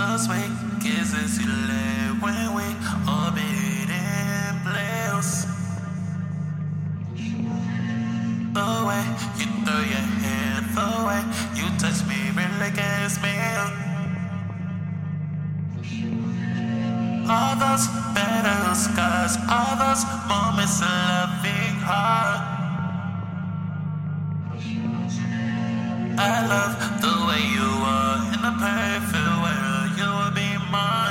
The sweet kisses you left when we orbit in place. The way you throw your head, the way you touch me really gets me. All those better scars, all those moments of loving heart. I love the way you are mind.